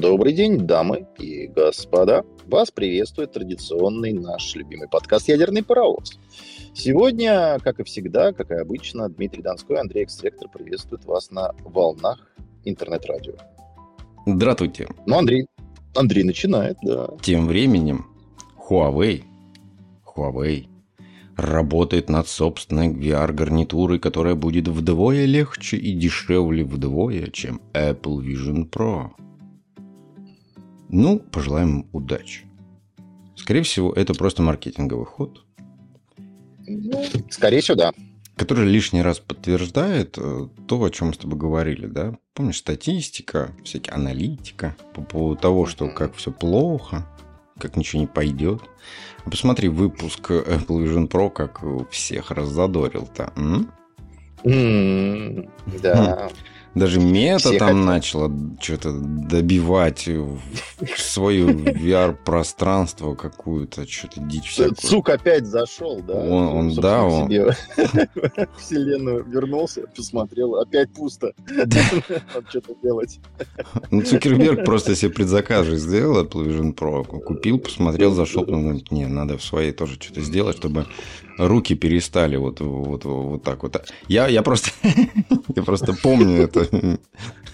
Добрый день, дамы и господа. Вас приветствует традиционный наш любимый подкаст «Ядерный паровоз». Сегодня, как и всегда, как и обычно, Дмитрий Донской, Андрей Экстректор приветствует вас на волнах интернет-радио. Здравствуйте. Ну, Андрей, Андрей начинает, да. Тем временем Huawei, Huawei работает над собственной VR-гарнитурой, которая будет вдвое легче и дешевле вдвое, чем Apple Vision Pro. Ну, пожелаем удачи. Скорее всего, это просто маркетинговый ход. Скорее всего, да. Который лишний раз подтверждает э, то, о чем мы с тобой говорили, да? Помнишь, статистика, всякие аналитика по поводу того, что как все плохо, как ничего не пойдет. А посмотри выпуск Apple Vision Pro, как всех раззадорил-то. М? М, Да. Даже мета Все там хотят. начала что-то добивать в свое VR-пространство какую-то, что-то дичь всякую. Цук опять зашел, да? Он- он, да, он- вселенную вернулся, посмотрел, опять пусто. Надо что-то делать. Ну, Цукерберг просто себе предзаказ же сделал Apple Vision Pro. Купил, посмотрел, зашел, говорит, не, надо в своей тоже что-то сделать, чтобы руки перестали вот, вот, вот так вот. Я, я просто, я просто помню это,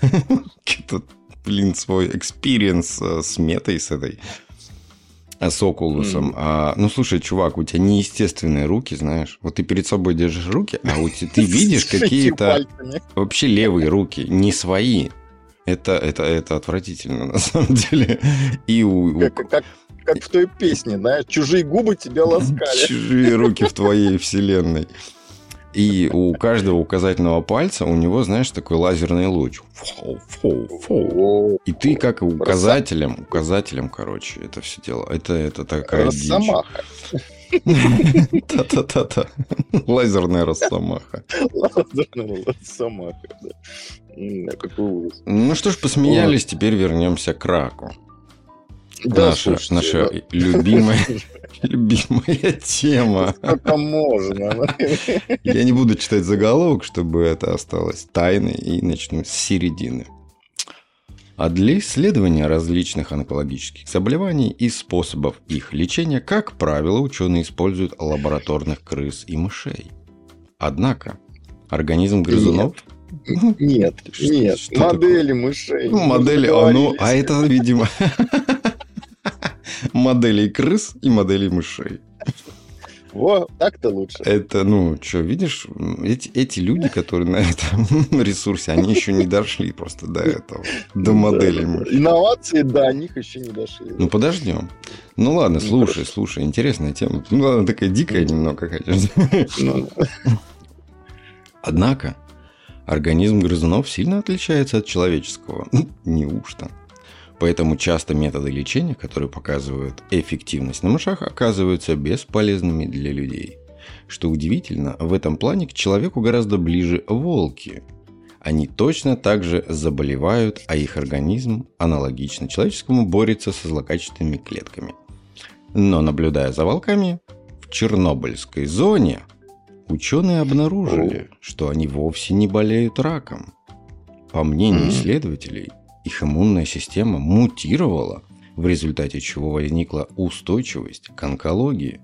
блин, свой experience э, с Meta ой, с этой, э, с Oculus ом. Мгм. А, ну, слушай, чувак, у тебя неестественные руки, знаешь. Вот ты перед собой держишь руки, а у тебя, ты видишь какие-то вообще левые руки, не свои. Это, это, это отвратительно, на самом деле. И у, у Как, как, в той песне, знаешь, чужие губы тебя ласкали. чужие руки в твоей вселенной. И у каждого указательного пальца у него, знаешь, такой лазерный луч. Фу, фу, фу. И ты как указателем, указателем, короче, это все дело. Это, это такая дичь. Росомаха. Та-та-та-та. Лазерная росомаха. Росомаха, да. Какой ужас. Ну что ж, посмеялись, теперь вернемся к раку. Да, наша, слушайте, наша да. любимая, любимая тема. Сколько можно. Я не буду читать заголовок, чтобы это осталось тайной, и начну с середины. А для исследования различных онкологических заболеваний и способов их лечения, как правило, ученые используют лабораторных крыс и мышей. Однако, организм грызунов... Нет, Что- нет. что Модели мышей. Ну, модели, а, ну, а это, видимо, моделей крыс и моделей мышей. Во, так-то лучше. Это, ну, что, видишь, эти, эти люди, которые на этом ресурсе, они еще не дошли просто до этого, до модели мышей. Инновации до них еще не дошли. Ну, подождем. Ну, ладно, Ну, слушай, слушай, интересная тема. Ну, ладно, такая дикая немного, конечно. Ну, Однако, организм грызунов сильно отличается от человеческого. Ну, Неужто? Поэтому часто методы лечения, которые показывают эффективность на мышах, оказываются бесполезными для людей. Что удивительно, в этом плане к человеку гораздо ближе волки. Они точно так же заболевают, а их организм, аналогично человеческому, борется со злокачественными клетками. Но наблюдая за волками, в Чернобыльской зоне ученые обнаружили, что они вовсе не болеют раком. По мнению исследователей, их иммунная система мутировала, в результате чего возникла устойчивость к онкологии.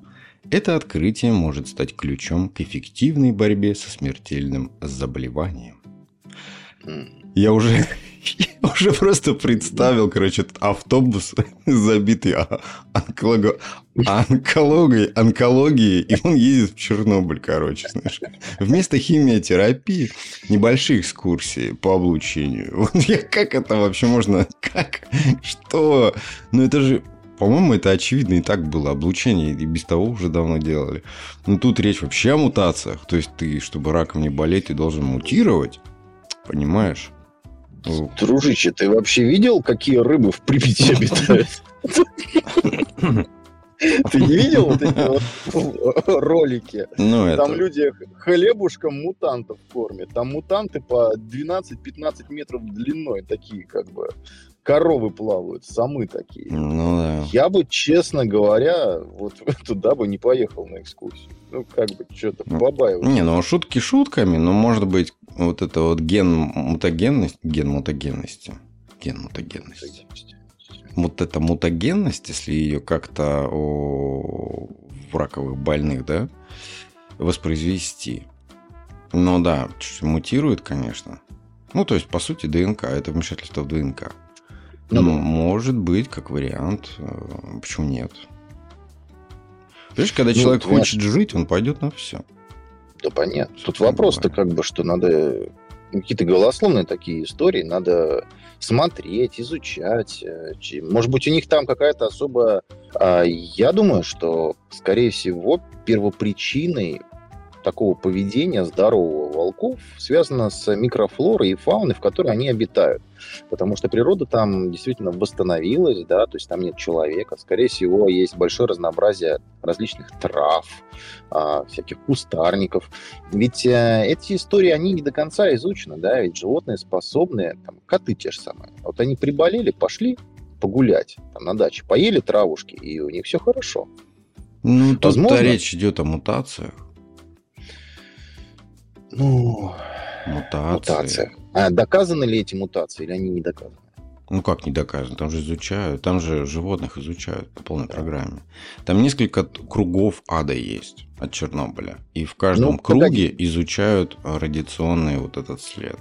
Это открытие может стать ключом к эффективной борьбе со смертельным заболеванием. Я уже, уже просто представил, короче, этот автобус, забитый онколого- онкологией, онкологией, и он едет в Чернобыль, короче, знаешь. Вместо химиотерапии небольшие экскурсии по облучению. Вот я, как это вообще можно? Как? Что? Ну, это же... По-моему, это очевидно и так было. Облучение и без того уже давно делали. Но тут речь вообще о мутациях. То есть ты, чтобы раком не болеть, ты должен мутировать. Понимаешь? Дружище, ты вообще видел, какие рыбы в Припяти обитают? Ты не видел вот эти вот ролики? Ну, это... Там люди хлебушком мутантов кормят. Там мутанты по 12-15 метров длиной, такие как бы коровы плавают, самы такие. Ну, да. Я бы, честно говоря, вот туда бы не поехал на экскурсию. Ну, как бы, что-то Ну, побаиваюсь. Не, ну шутки шутками, но может быть вот это вот ген мутагенности, ген мутагенности. ген мутагенности. Вот эта мутагенность, если ее как-то в раковых больных, да, воспроизвести. Ну да, мутирует, конечно. Ну, то есть, по сути, ДНК, это вмешательство в ДНК. Ну, ну может быть, как вариант. Э, почему нет? Понимаешь, когда ну, человек понимаешь, хочет жить, он пойдет на все. Да понятно. Тут вопрос-то как бы, что надо какие-то голословные такие истории, надо смотреть, изучать. Э, может быть, у них там какая-то особая... Я думаю, что, скорее всего, первопричиной такого поведения здорового волков связано с микрофлорой и фауной, в которой они обитают. Потому что природа там действительно восстановилась, да, то есть там нет человека. Скорее всего, есть большое разнообразие различных трав, а, всяких кустарников. Ведь э, эти истории, они не до конца изучены, да, ведь животные способны, там, коты те же самые. Вот они приболели, пошли погулять там, на даче, поели травушки, и у них все хорошо. Ну, тут Возможно... речь идет о мутациях. Ну, мутации. мутация. А доказаны ли эти мутации или они не доказаны? Ну как не доказано? Там же изучают, там же животных изучают по полной да. программе. Там несколько кругов ада есть от Чернобыля. И в каждом ну, круге погоди. изучают радиационный вот этот след.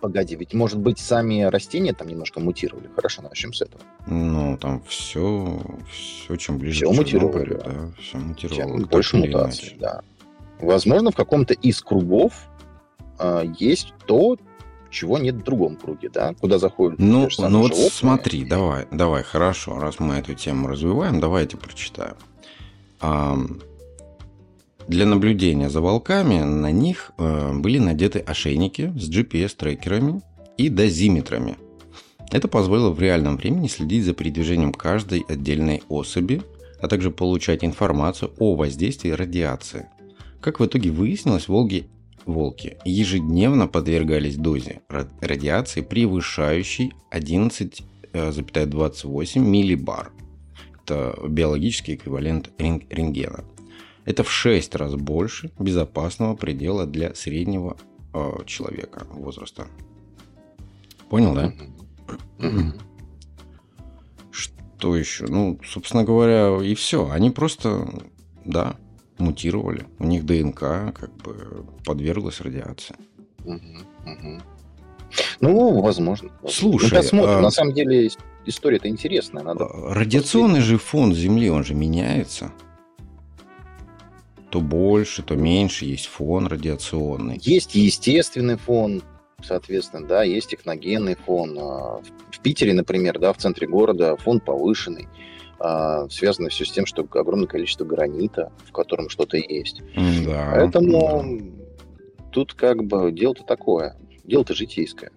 Погоди, ведь может быть сами растения там немножко мутировали. Хорошо, начнем с этого. Ну, там все, все чем ближе все к Чернобылю, да. да, все мутировало. Чем больше мутаций, да. Возможно, в каком-то из кругов э, есть то, чего нет в другом круге, да, куда заходят. Ну, ну вот животные. смотри, давай, давай, хорошо, раз мы эту тему развиваем, давайте прочитаем. А, для наблюдения за волками на них э, были надеты ошейники с GPS-трекерами и дозиметрами. Это позволило в реальном времени следить за передвижением каждой отдельной особи, а также получать информацию о воздействии радиации. Как в итоге выяснилось, волки, волки ежедневно подвергались дозе радиации, превышающей 11,28 миллибар. Это биологический эквивалент рентгена. Это в 6 раз больше безопасного предела для среднего э, человека возраста. Понял, да? Что еще? Ну, собственно говоря, и все. Они просто, да, мутировали. У них ДНК как бы подверглась радиации. Ну, возможно. Слушай, ну, посмотрим. А... На самом деле история-то интересная. Надо а, радиационный посмотреть. же фон Земли, он же меняется. То больше, то меньше есть фон радиационный. Есть естественный фон, соответственно, да, есть техногенный фон. А, в Питере, например, да, в центре города фон повышенный. А, связано все с тем, что огромное количество гранита, в котором что-то есть. Да, Поэтому да. тут как бы дело-то такое, дело-то житейское.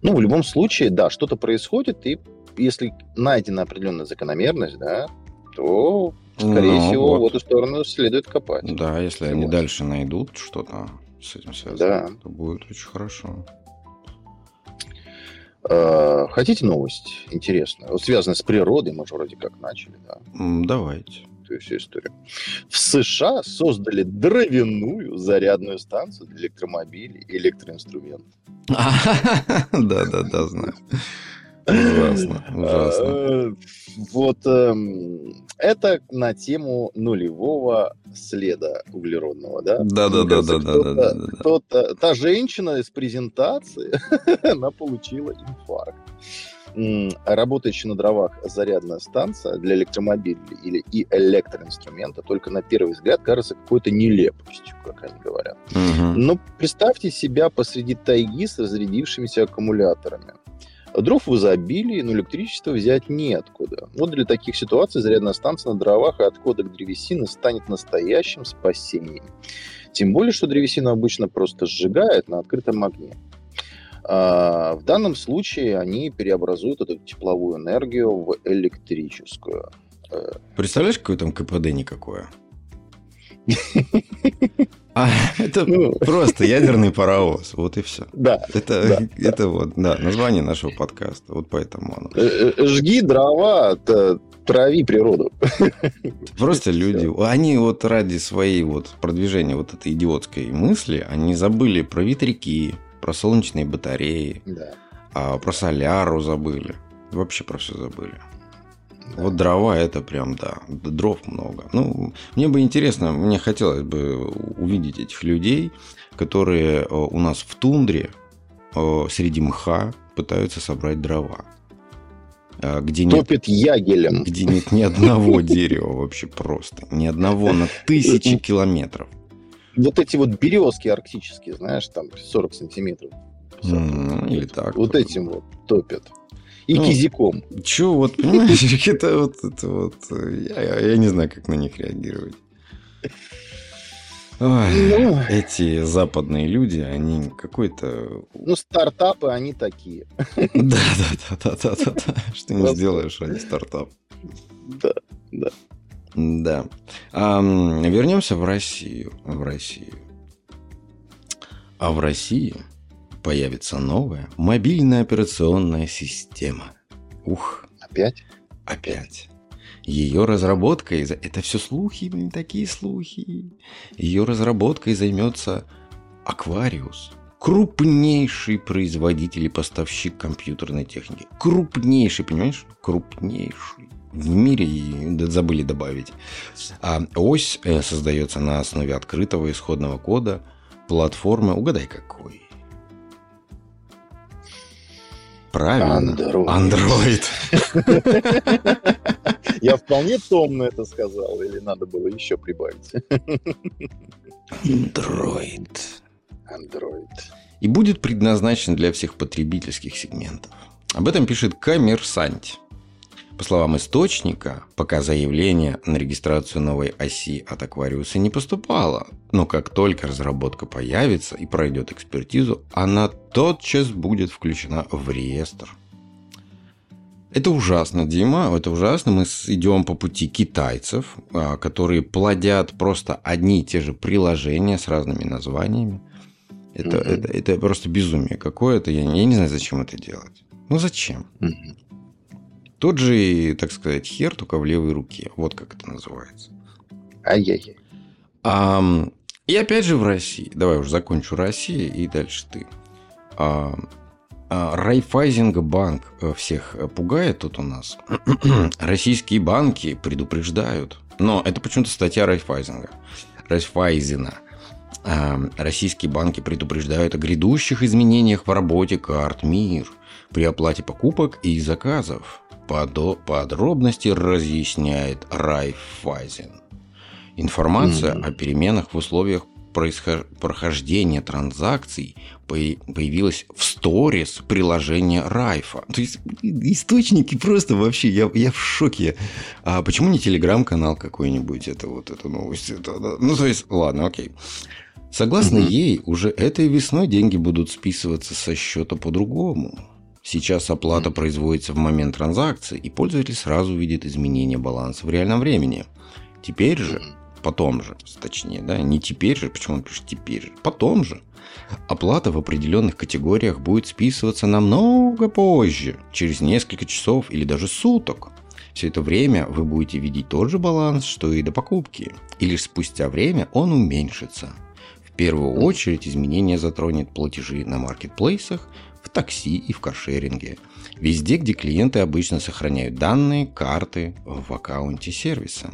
Ну, в любом случае, да, что-то происходит, и если найдена определенная закономерность, да, то, скорее ну, всего, вот. в эту сторону следует копать. Да, если вот. они дальше найдут что-то с этим связано, да. то будет очень хорошо. Э, хотите новость интересную? Вот связанная с природой, мы же вроде как начали, да? Давайте. Эту всю историю. В США создали дровяную зарядную станцию для электромобилей и электроинструментов. Да-да-да, знаю. Ужасно, ужасно. Э, вот эм, это на тему нулевого следа углеродного, да? Да, да, да, да, да, да, да. Та женщина из презентации, она получила инфаркт. Работающая на дровах зарядная станция для электромобилей или и электроинструмента только на первый взгляд кажется какой-то нелепостью, как они говорят. Угу. Но представьте себя посреди тайги с разрядившимися аккумуляторами. Дров в изобилии, но электричество взять неоткуда. Вот для таких ситуаций зарядная станция на дровах и отходах древесины станет настоящим спасением. Тем более, что древесину обычно просто сжигают на открытом огне. А в данном случае они преобразуют эту тепловую энергию в электрическую. Представляешь, какое там КПД никакое? А, это ну, просто ядерный паровоз, вот и все. Да. Это, да, это да. вот, да, название нашего подкаста, вот поэтому оно. Э, э, жги дрова, трави природу. Просто люди, они вот ради своей вот продвижения вот этой идиотской мысли, они забыли про ветряки, про солнечные батареи. Да. А про соляру забыли. Вообще про все забыли. Вот дрова это прям, да, дров много. Ну, мне бы интересно, мне хотелось бы увидеть этих людей, которые э, у нас в тундре э, среди мха пытаются собрать дрова. А, где Топит нет, ягелем. Где нет ни одного дерева вообще просто. Ни одного на тысячи километров. Вот эти вот березки арктические, знаешь, там 40 сантиметров. Ну, или так. Вот этим вот топят. И ну, кизиком. Че, вот, понимаешь, это вот, это вот, я, я не знаю, как на них реагировать. Ой, ну, эти западные люди, они какой-то... Ну, стартапы, они такие. Да, да, да, да, да, да. Что не сделаешь, они стартап. Да, да. Да. А, вернемся в Россию. В Россию. А в России появится новая мобильная операционная система. Ух. Опять? Опять. Ее разработкой, это все слухи, блин, такие слухи. Ее разработкой займется Aquarius, крупнейший производитель и поставщик компьютерной техники. Крупнейший, понимаешь? Крупнейший в мире, и забыли добавить. А ось э, создается на основе открытого исходного кода платформы, угадай какой. Правильно. Android. Я вполне томно это сказал, или надо было еще прибавить? Android. Android. И будет предназначен для всех потребительских сегментов. Об этом пишет Коммерсант. По словам источника, пока заявление на регистрацию новой оси от Аквариуса не поступало, но как только разработка появится и пройдет экспертизу, она тотчас будет включена в реестр. Это ужасно, Дима, это ужасно. Мы идем по пути китайцев, а, которые плодят просто одни и те же приложения с разными названиями. Это, mm-hmm. это, это просто безумие какое-то. Я, я не знаю, зачем это делать. Ну зачем? Mm-hmm. Тот же, так сказать, хер, только в левой руке. Вот как это называется. Ай-яй-яй. А, и опять же в России. Давай уже закончу Россия и дальше ты. А, а, Райфайзинг-банк э, всех пугает тут у нас. Российские банки предупреждают. Но это почему-то статья Райфайзинга. Райфайзена. А, российские банки предупреждают о грядущих изменениях в работе карт МИР при оплате покупок и заказов подробности разъясняет Райфайзен. Информация mm-hmm. о переменах в условиях прохождения транзакций появилась в сторис приложения Райфа. То есть источники просто вообще, я, я в шоке. А почему не телеграм-канал какой-нибудь? Это вот эта новость. Это, ну, то есть, ладно, окей. Согласно mm-hmm. ей, уже этой весной деньги будут списываться со счета по-другому. Сейчас оплата производится в момент транзакции, и пользователь сразу видит изменение баланса в реальном времени. Теперь же, потом же, точнее, да, не теперь же, почему он пишет теперь же, потом же, оплата в определенных категориях будет списываться намного позже, через несколько часов или даже суток. Все это время вы будете видеть тот же баланс, что и до покупки, и лишь спустя время он уменьшится. В первую очередь изменение затронет платежи на маркетплейсах, такси и в каршеринге. Везде, где клиенты обычно сохраняют данные, карты в аккаунте сервиса.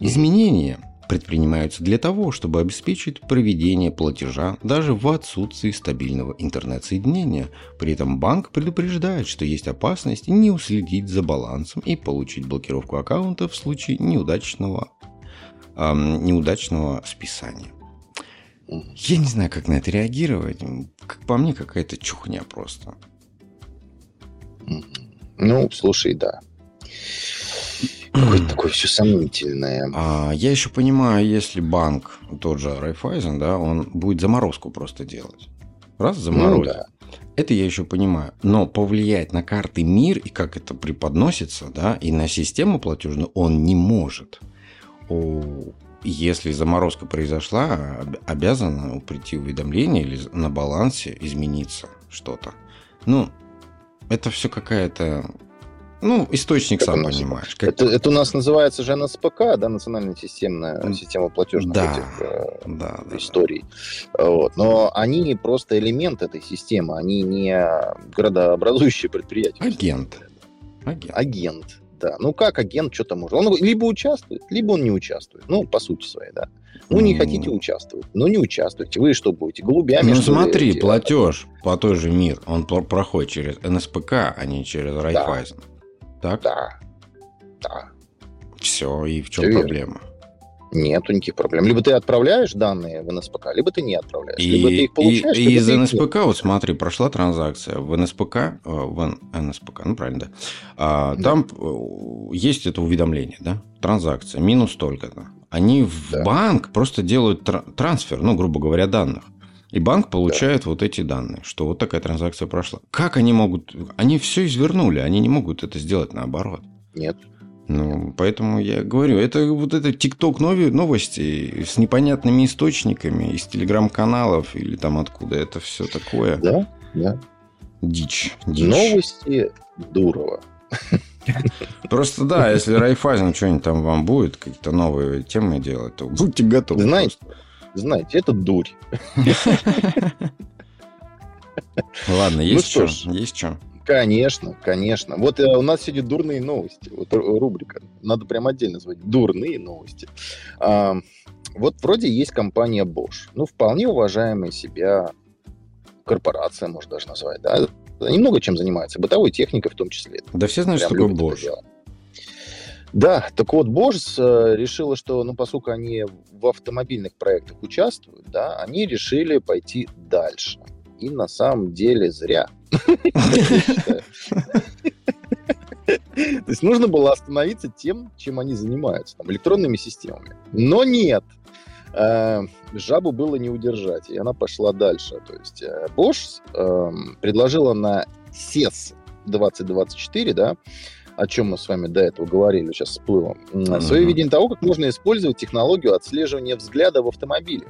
Изменения предпринимаются для того, чтобы обеспечить проведение платежа даже в отсутствии стабильного интернет-соединения. При этом банк предупреждает, что есть опасность не уследить за балансом и получить блокировку аккаунта в случае неудачного, эм, неудачного списания. Я не знаю, как на это реагировать. Как по мне, какая-то чухня просто. Ну, слушай, да. Какое-то такое все сомнительное. А, я еще понимаю, если банк, тот же Райфайзен, да, он будет заморозку просто делать. Раз заморозить. Ну, да. Это я еще понимаю. Но повлиять на карты мир и как это преподносится, да, и на систему платежную он не может. О, если заморозка произошла, обязано прийти уведомление или на балансе измениться что-то. Ну, это все какая-то Ну, источник Как сам называется? понимаешь. Как- Это, это у нас называется же НСПК, да, национальная системная система платежных Да. этих э, Да, да, историй. Вот. Но они просто элемент этой системы, они не градообразующие предприятия. Агент. Агент. Агент, да. Ну как агент что-то может? Он либо участвует, либо он не участвует. Ну, по сути своей, да. Ну, не хотите участвовать, ну не участвуйте. Вы что будете, голубями? Ну ли, смотри, эти? платеж по той же МИР, он про- проходит через НСПК, а не через Райфайзен. Так? Да, да. Все, и в чем верно. проблема? Нету никаких проблем. Либо ты отправляешь данные в НСПК, либо ты не отправляешь. И, либо ты их получаешь, и- и из НСПК, вот смотри, прошла транзакция в НСПК, э, в НСПК, ну правильно, да. А, Да. Там э, есть это уведомление, да, транзакция, минус столько-то. Они в Да. банк просто делают тра- трансфер, ну, грубо говоря, данных. И банк получает вот эти данные, что вот такая транзакция прошла. Как они могут... Они все извернули, они не могут это сделать наоборот. Нет. Ну, поэтому я говорю, это вот это ТикТок новости с непонятными источниками из телеграм-каналов или там откуда это все такое. Да, да. Дичь. дичь. Новости Дурова. Просто да, если Райфайзен что-нибудь там вам будет, какие-то новые темы делать, то будьте готовы. Знаете, знаете, это дурь. Ладно, есть что что? ж. Есть что? Конечно, конечно. Вот э, у нас сегодня дурные новости. Вот ру- рубрика. Надо прям отдельно назвать. Дурные новости. А, вот вроде есть компания Bosch. Ну, вполне уважаемая себя корпорация, можно даже назвать, да. Они много чем занимаются. Бытовой техникой в том числе. Да все знают, что Прям такое любят это Bosch. Да, так вот, Bosch э, решила, что, ну, поскольку они в автомобильных проектах участвуют, да, они решили пойти дальше. И на самом деле зря. То есть нужно было остановиться тем, чем они занимаются, там, электронными системами. Но нет. Э, Жабу было не удержать, и она пошла дальше. То есть э, Bosch эм, предложила на CES 2024, да, о чем мы с вами до этого говорили, сейчас всплыло, м, свое видение того, как можно использовать технологию отслеживания взгляда в автомобиле,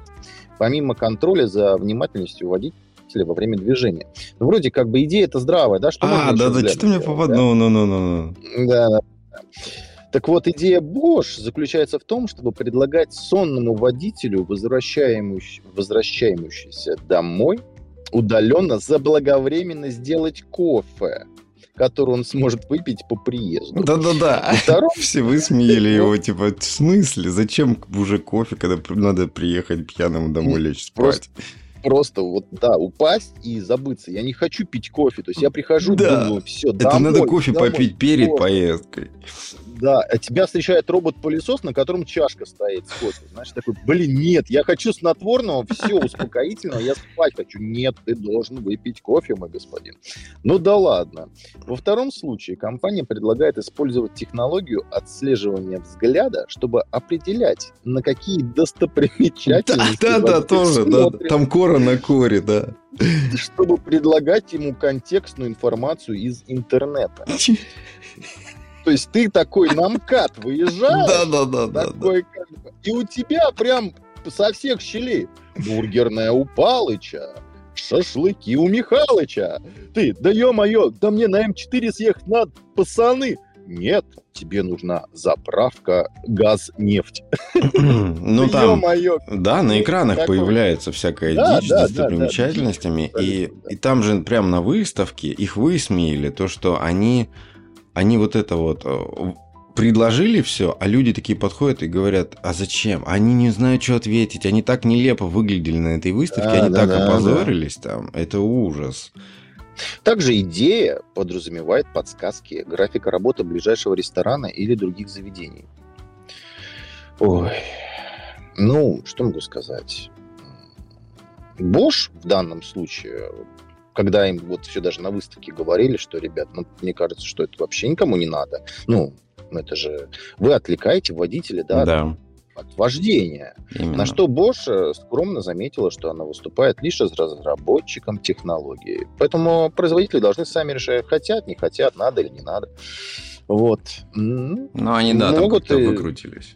помимо контроля за внимательностью водителя во время движения. Ну, вроде как бы идея это здравая, да? Что А, можно еще да, да, взглядом что ты мне делать, попад... да? Ну, ну, ну, ну, ну. Да, да. да. Так вот, идея Bosch заключается в том, чтобы предлагать сонному водителю, возвращаемущийся домой, удаленно заблаговременно сделать кофе, который он сможет выпить по приезду. Да-да-да. И второе- Все высмеяли его, типа, в смысле? Зачем уже кофе, когда надо приехать пьяным домой лечь спать? Просто- Просто вот, да, упасть и забыться. Я не хочу пить кофе. То есть я прихожу, Да. думаю, все, Это надо кофе попить перед поездкой. Да, а тебя встречает робот-пылесос, на котором чашка стоит с кофе. Знаешь, такой, блин, нет, я хочу снотворного, все, успокоительного, я спать хочу. Нет, ты должен выпить кофе, мой господин. Ну да ладно. Во втором случае компания предлагает использовать технологию отслеживания взгляда, чтобы определять, на какие достопримечательности Да, да, водитель тоже, да. Там кора на коре, да. чтобы предлагать ему контекстную информацию из интернета. То есть ты такой на МКАД выезжаешь, Да, да, да, да. да. такой, как бы, и у тебя прям со всех щелей бургерная у Палыча, шашлыки у Михалыча. Ты, да ё-моё, да мне на М4 съехать надо, пацаны. Нет, тебе нужна заправка газ-нефть. Ну там, да, на экранах появляется всякая дичь с достопримечательностями, и, там же прямо на выставке их высмеяли, то, что они, они вот это вот э, предложили все, а люди такие подходят и говорят, а зачем? Они не знают, что ответить, они так нелепо выглядели на этой выставке, Да, они да, так да, опозорились там, это ужас. Также идея подразумевает подсказки графика работы ближайшего ресторана или других заведений. Ой, ну, что могу сказать? Bosch в данном случае, когда им вот все даже на выставке говорили, что, ребят, ну, мне кажется, что это вообще никому не надо. Ну, это же вы отвлекаете водителя, да, Да, от вождения. именно. На что Bosch скромно заметила, что она выступает лишь с разработчиком технологии. Поэтому производители должны сами решать, хотят, не хотят, надо или не надо. Вот. Ну, они, да, там могут как-то и- выкрутились.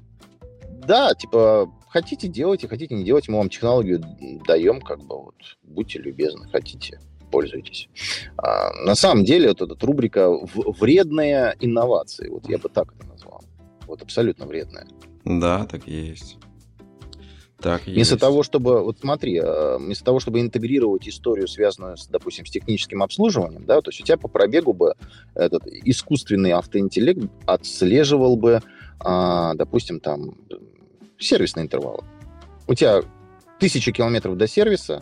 Да, типа, хотите делайте, хотите не делайте, мы вам технологию даем, как бы вот, будьте любезны, хотите. Пользуетесь. А, на самом деле, вот эта рубрика «Вредные инновации», вот я бы так это назвал. Вот абсолютно вредная. Да, так и есть. Так вместо есть. того, чтобы, вот смотри, э, вместо того, чтобы интегрировать историю, связанную, с, допустим, с техническим обслуживанием, да, то есть у тебя по пробегу бы этот искусственный автоинтеллект отслеживал бы, а, допустим, там сервисные интервалы. У тебя тысячи километров до сервиса,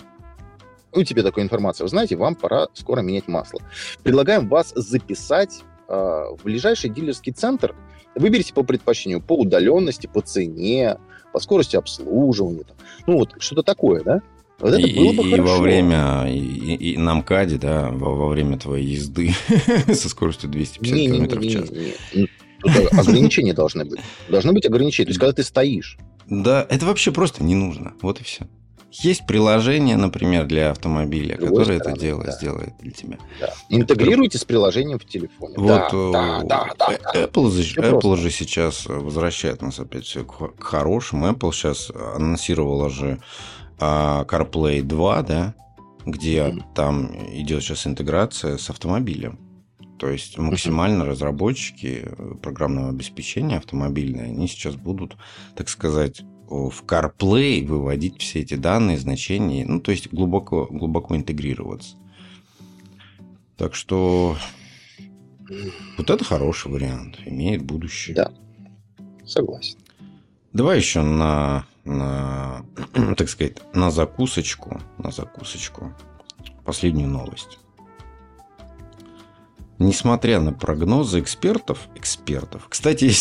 у тебя такая информация, вы знаете, вам пора скоро менять масло. Предлагаем вас записать э, в ближайший дилерский центр. Выберите по предпочтению, по удаленности, по цене, по скорости обслуживания. Там. Ну, вот что-то такое, да? Вот это и, было бы и хорошо. во время, и, и, и на МКАДе, да, во, во время твоей езды со скоростью 250 не, км в час. Не, не. Тут ограничения должны быть. Должны быть ограничения. То есть, когда ты стоишь. Да, это вообще просто не нужно. Вот и все. Есть приложение, например, для автомобиля, которое стороны, это дело да. сделает для тебя. Да. Интегрируйте с приложением в телефоне. Вот да, да, да, да, Apple, же, Apple же сейчас возвращает нас опять все к, хорошему. Apple сейчас анонсировала же uh, CarPlay 2, да, где mm-hmm. там идет сейчас интеграция с автомобилем. То есть максимально разработчики программного обеспечения автомобильные, они сейчас будут, так сказать, в CarPlay выводить все эти данные, значения, ну, то есть глубоко, глубоко интегрироваться. Так что вот это хороший вариант, имеет будущее. Да, согласен. Давай еще на, на, так сказать, на закусочку, на закусочку последнюю новость. Несмотря на прогнозы экспертов, экспертов. Кстати, я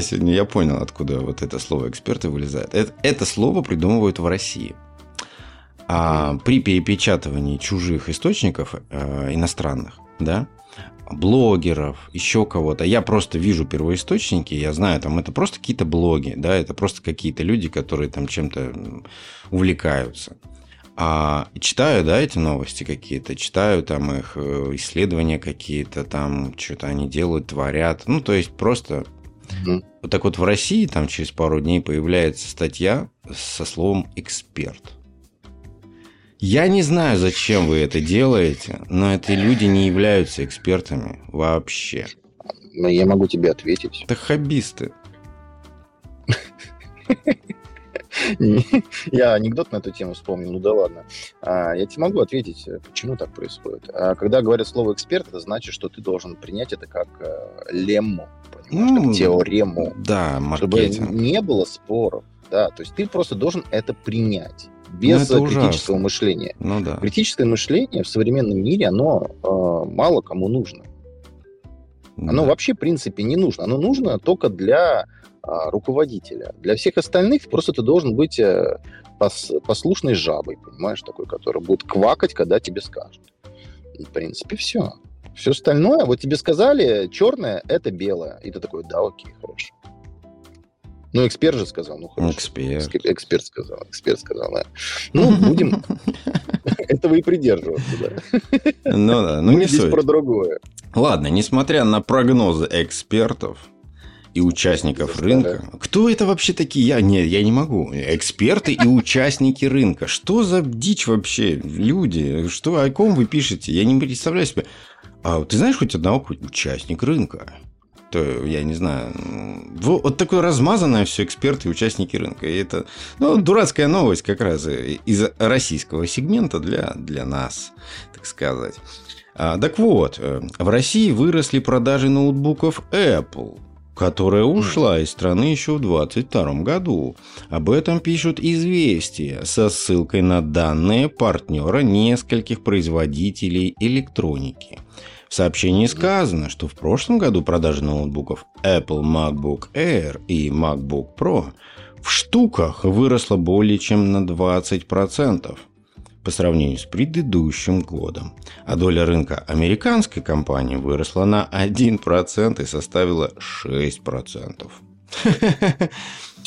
сегодня, я я понял, откуда вот это слово эксперты вылезает. Это, это слово придумывают в России. А при перепечатывании чужих источников э, иностранных, да, блогеров, еще кого-то. Я просто вижу первоисточники, я знаю, там это просто какие-то блоги, да, это просто какие-то люди, которые там чем-то увлекаются. А читаю, да, эти новости какие-то, читаю там их исследования какие-то, там что-то они делают, творят. Ну, то есть просто mm-hmm. вот так вот в России там через пару дней появляется статья со словом эксперт. Я не знаю, зачем вы это делаете, но эти люди не являются экспертами вообще. Но я могу тебе ответить. Это хоббисты. Я анекдот на эту тему вспомнил, ну да ладно. А, я тебе могу ответить, почему так происходит. А, когда говорят слово эксперт, это значит, что ты должен принять это как э, лемму, понимаешь, ну, как теорему. Да, маркетинг. Чтобы не было споров. Да, то есть ты просто должен это принять без ну, критического ужасно. мышления. Ну, да. Критическое мышление в современном мире, оно э, мало кому нужно. Оно да. вообще, в принципе, не нужно. Оно нужно только для руководителя. Для всех остальных просто ты должен быть э, пос, послушной жабой, понимаешь, такой, который будет квакать, когда тебе скажут. И, в принципе, все. Все остальное, вот тебе сказали, черное – это белое. И ты такой, да, окей, хорошо. Ну, эксперт же сказал, ну хорошо. Эксперт. Эксперт сказал, эксперт сказал, да. Ну, будем этого и придерживаться, да. Ну да, ну не здесь про другое. Ладно, несмотря на прогнозы экспертов, и участников рынка. Кто это вообще такие? Я нет, я не могу. Эксперты и участники рынка. Что за дичь вообще? Люди, что, о ком вы пишете? Я не представляю себе. А ты знаешь хоть одного участника рынка? То, я не знаю. Вот такое размазанное все эксперты и участники рынка. И это ну, дурацкая новость как раз из российского сегмента для, для нас, так сказать. А, так вот, э, в России выросли продажи ноутбуков Apple – которая ушла из страны еще в 2022 году. Об этом пишут известия со ссылкой на данные партнера нескольких производителей электроники. В сообщении сказано, что в прошлом году продажи ноутбуков Apple MacBook Air и MacBook Pro в штуках выросла более чем на 20% по сравнению с предыдущим годом. А доля рынка американской компании выросла на 1% и составила 6%.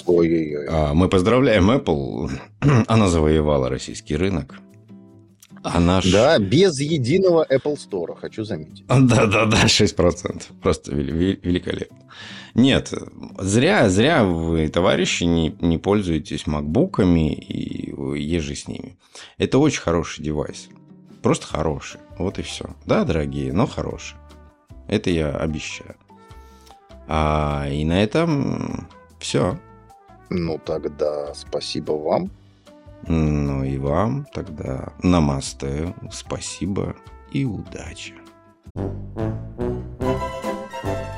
Ой-ой-ой. А, мы поздравляем Apple. Она завоевала российский рынок. А наш... Да, без единого Apple Store, хочу заметить. Да-да-да, 6%. Просто великолепно. Нет, зря, зря вы, товарищи, не, не пользуетесь макбуками и ежи с ними. Это очень хороший девайс. Просто хороший. Вот и все. Да, дорогие, но хороший. Это я обещаю. А, и на этом все. Ну тогда спасибо вам. Ну и вам тогда намасте, спасибо и удачи. thank you